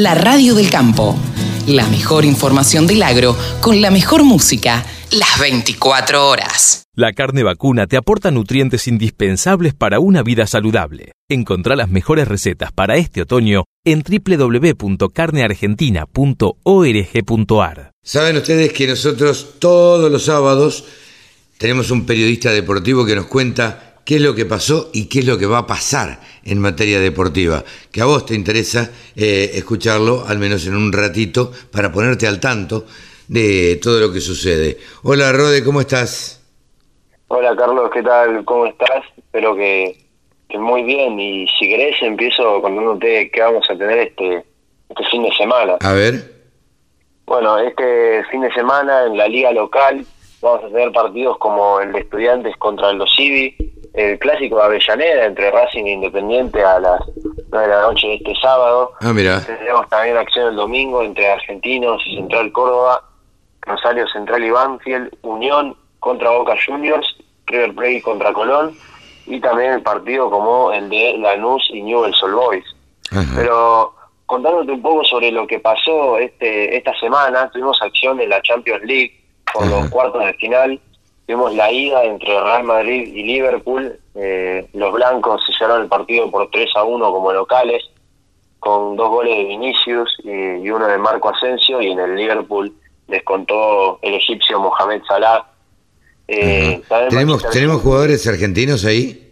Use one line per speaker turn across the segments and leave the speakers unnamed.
La radio del campo. La mejor información del agro con la mejor música las 24 horas.
La carne vacuna te aporta nutrientes indispensables para una vida saludable. Encontrá las mejores recetas para este otoño en www.carneargentina.org.ar.
Saben ustedes que nosotros todos los sábados tenemos un periodista deportivo que nos cuenta qué es lo que pasó y qué es lo que va a pasar en materia deportiva. Que a vos te interesa eh, escucharlo, al menos en un ratito, para ponerte al tanto de todo lo que sucede. Hola Rode, ¿cómo estás?
Hola Carlos, ¿qué tal? ¿Cómo estás? Espero que, muy bien. Y si querés, empiezo contándote qué vamos a tener este, este fin de semana.
A ver.
Bueno, este fin de semana en la liga local vamos a tener partidos como el de estudiantes contra el Dosivi, el clásico de Avellaneda entre Racing e Independiente a las 9 de la noche de este sábado.
Ah, mira.
Tenemos también acción el domingo entre Argentinos y Central Córdoba, Rosario Central y Banfield, Unión contra Boca Juniors, River Plate contra Colón y también el partido como el de Lanús y Newell's Old Boys. Pero contándote un poco sobre lo que pasó este esta semana, tuvimos acción en la Champions League por los cuartos de final Tuvimos la ida entre Real Madrid y Liverpool. Eh, los blancos se llevaron el partido por 3 a 1 como locales, con dos goles de Vinicius y, uno de Marco Asensio. Y en el Liverpool descontó el egipcio Mohamed Salah.
Eh, ¿Tenemos, ¿Tenemos jugadores argentinos ahí?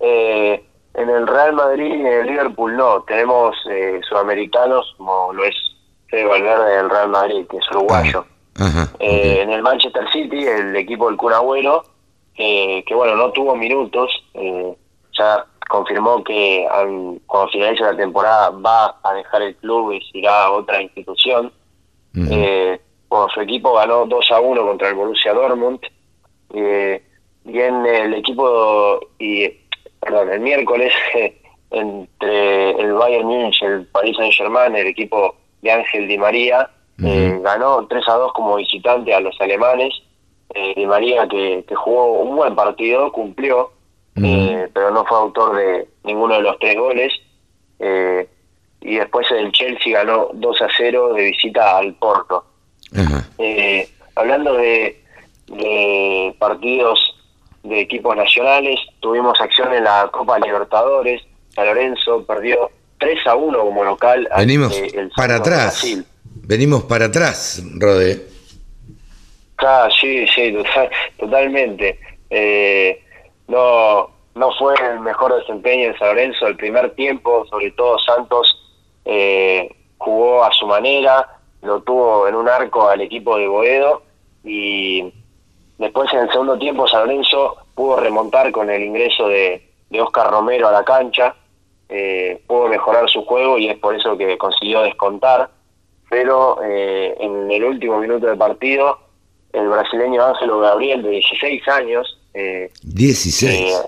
Eh, en el Real Madrid y en el Liverpool no. Tenemos sudamericanos, como lo es Fede Valverde del Real Madrid, que es uruguayo. Eh, en el Manchester City, el equipo del Kun Agüero, que bueno, no tuvo minutos, eh, ya confirmó que cuando finalice la temporada va a dejar el club y se irá a otra institución. Eh, su equipo ganó 2 a 1 contra el Borussia Dortmund. y en el equipo, y perdón, el miércoles, entre el Bayern Múnich y el Paris Saint-Germain, el equipo de Ángel Di María, eh, ganó 3 a 2 como visitante a los alemanes. Eh, Di María, que, jugó un buen partido, cumplió, eh, pero no fue autor de ninguno de los tres goles. Eh, y después el Chelsea ganó 2 a 0 de visita al Porto. hablando de, de partidos de equipos nacionales, tuvimos acción en la Copa Libertadores. San Lorenzo perdió 3 a 1 como local.
Venimos para atrás. Venimos para atrás, Rode.
Ah, sí, sí, totalmente. Eh, no, no fue el mejor desempeño de San Lorenzo el primer tiempo, sobre todo Santos eh, jugó a su manera, lo tuvo en un arco al equipo de Boedo y después en el segundo tiempo San Lorenzo pudo remontar con el ingreso de, de Oscar Romero a la cancha, eh, pudo mejorar su juego y es por eso que consiguió descontar pero eh, en el último minuto del partido, el brasileño Ángelo Gabriel, de 16 años,
eh, 16.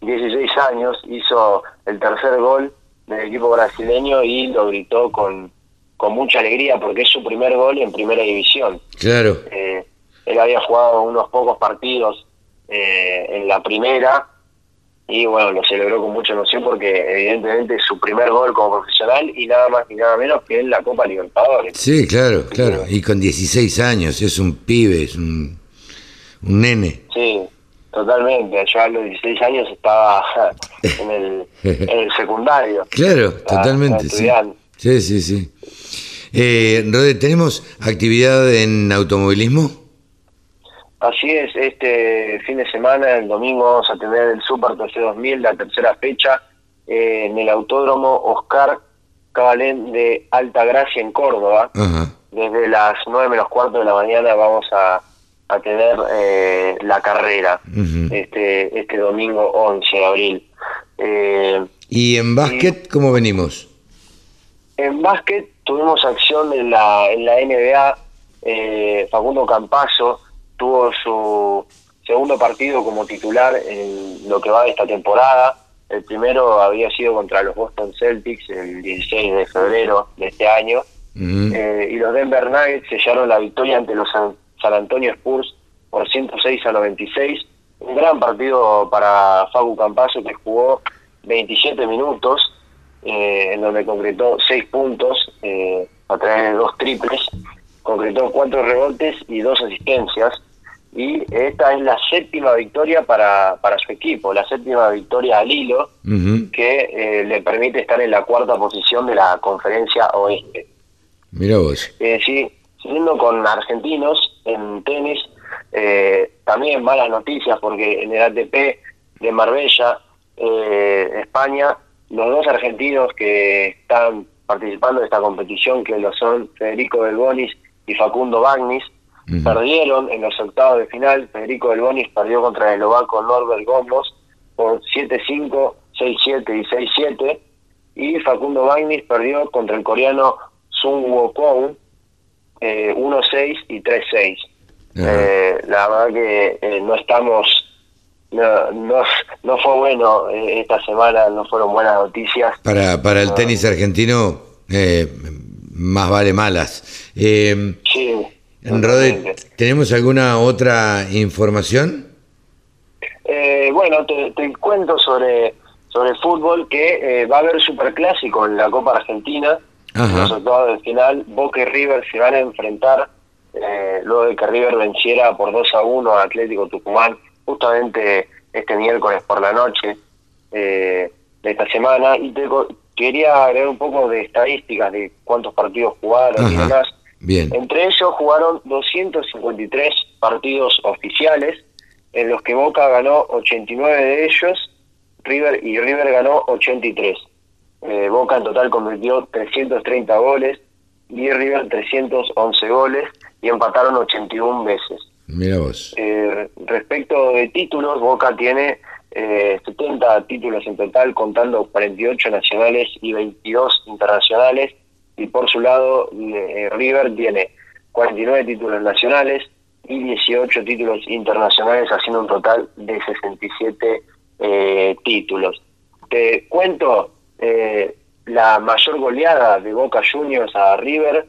16 eh, años, hizo el tercer gol del equipo brasileño y lo gritó con, con mucha alegría porque es su primer gol en primera división.
Claro.
Eh, él había jugado unos pocos partidos en la primera y bueno, lo celebró con mucha emoción porque evidentemente es su primer gol como profesional y nada más ni nada menos que en la Copa Libertadores.
Sí, claro, claro. Y con 16 años, es un pibe, es un, un nene.
Sí, totalmente. Yo a los 16 años estaba en el, en el secundario.
Claro, totalmente. Sí. sí, sí, sí. Eh, Rode, ¿tenemos actividad en automovilismo?
Así es, este fin de semana, el domingo, vamos a tener el Super TC 2000, la tercera fecha, eh, en el Autódromo Oscar Cabalén de Alta Gracia en Córdoba. Desde las 9 menos cuarto de la mañana vamos a, a tener eh, la carrera este, este domingo 11 de abril.
Eh, ¿Y en básquet cómo venimos?
En básquet tuvimos acción en la, en la NBA, Facundo Campazo tuvo su segundo partido como titular en lo que va de esta temporada. El primero había sido contra los Boston Celtics el 16 de febrero de este año. Eh, y los Denver Nuggets sellaron la victoria ante los San, Antonio Spurs por 106 a 96. Un gran partido para Facu Campazo que jugó 27 minutos eh, en donde concretó seis puntos a través de dos triples, concretó cuatro rebotes y dos asistencias. Y esta es la séptima victoria para, para su equipo, la séptima victoria al hilo, que le permite estar en la cuarta posición de la conferencia oeste.
Mira vos.
sí, siguiendo con argentinos en tenis, eh, también malas noticias porque en el ATP de Marbella, eh, España, los dos argentinos que están participando de esta competición, que lo son Federico Del Bonis y Facundo Bagnis, perdieron en los octavos de final. Federico Del Bonis perdió contra el eslovaco Norbert Gomos por 7-5, 6-7 y 6-7. Y Facundo Bagnis perdió contra el coreano Sung Wokong eh, 1-6 y 3-6. Eh, la verdad que eh, no estamos, no, no, fue bueno eh, esta semana, no fueron buenas noticias.
Para, para el tenis argentino, más vale malas. sí. Rode, ¿tenemos alguna otra información?
bueno, te, cuento sobre, sobre el fútbol que va a haber superclásico en la Copa Argentina. En los octavos de final, Boca y River se van a enfrentar eh, luego de que River venciera por 2 a 1 a Atlético Tucumán, justamente este miércoles por la noche eh, de esta semana. Y te, quería agregar un poco de estadísticas de cuántos partidos jugaron y demás.
Bien.
Entre ellos jugaron 253 partidos oficiales, en los que Boca ganó 89 de ellos, River y River ganó 83. Eh, Boca en total convirtió 330 goles y River 311 goles y empataron 81 veces.
Mira vos.
Eh, respecto de títulos, Boca tiene eh, 70 títulos en total, contando 48 nacionales y 22 internacionales. Y por su lado, eh, River tiene 49 títulos nacionales y 18 títulos internacionales, haciendo un total de 67 eh, títulos. Te cuento, la mayor goleada de Boca Juniors a River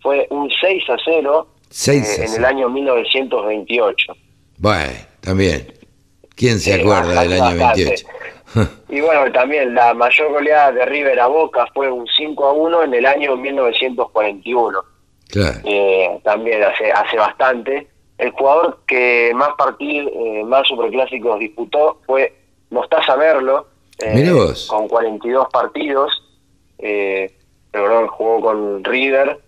fue un 6 a 0 eh, en el año 1928.
Bueno, también. ¿Quién se acuerda del año 28?
y bueno, también la mayor goleada de River a Boca fue un 5 a 1 en el año 1941.
Claro.
Eh, también hace, hace bastante. El jugador que más partidos, eh, más superclásicos disputó fue Mostaza Merlo, con 42 partidos. Eh, jugó con River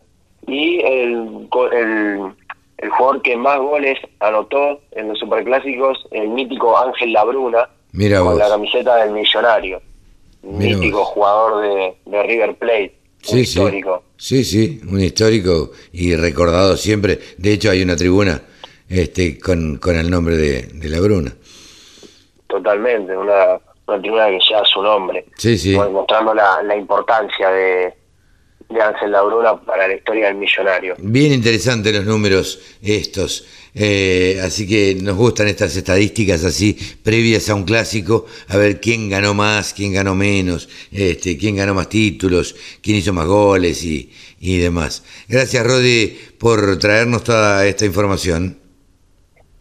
y el, el, el jugador que más goles anotó en los superclásicos, el mítico Ángel Labruna, con la camiseta del millonario, mítico jugador de, de, River Plate.
Sí, histórico. Sí, sí, un histórico y recordado siempre. De hecho, hay una tribuna este con, con el nombre de, de Labruna.
Totalmente, una, una tribuna que lleva su nombre.
Sí, sí.
Mostrando la, la importancia de, de Ángel Labruna para la historia del millonario.
Bien interesantes los números estos. Eh, así que nos gustan estas estadísticas así previas a un clásico, a ver quién ganó más, quién ganó menos, este, quién ganó más títulos, quién hizo más goles y, y demás. Gracias Rodi por traernos toda esta información.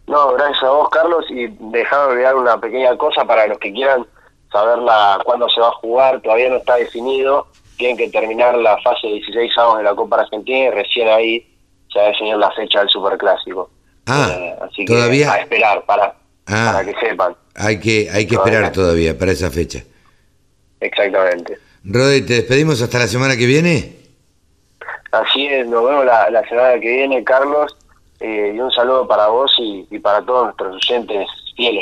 No, gracias a vos Carlos y déjame olvidar una pequeña cosa para los que quieran saber la, cuándo se va a jugar, todavía no está definido tienen que terminar la fase de 16 avos de la Copa Argentina y recién ahí se va a definir la fecha del Superclásico.
Ah,
eh, así
todavía.
Que a esperar para, ah, para que sepan.
Hay que, hay que esperar todavía para esa fecha.
Exactamente.
Rodi, ¿te despedimos hasta la semana que viene?
Así es, nos vemos la, la semana que viene, Carlos. Eh, y un saludo para vos y, y para todos nuestros oyentes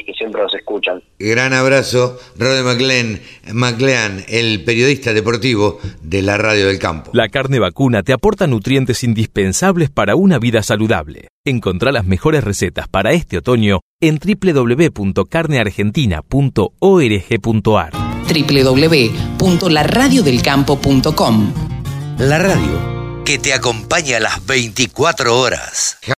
que siempre nos escuchan.
Gran abrazo, Rode McLean, McLean, el periodista deportivo de la Radio del Campo.
La carne vacuna te aporta nutrientes indispensables para una vida saludable. Encontrá las mejores recetas para este otoño en www.carneargentina.org.ar
www.laradiodelcampo.com
La radio que te acompaña a las 24 horas.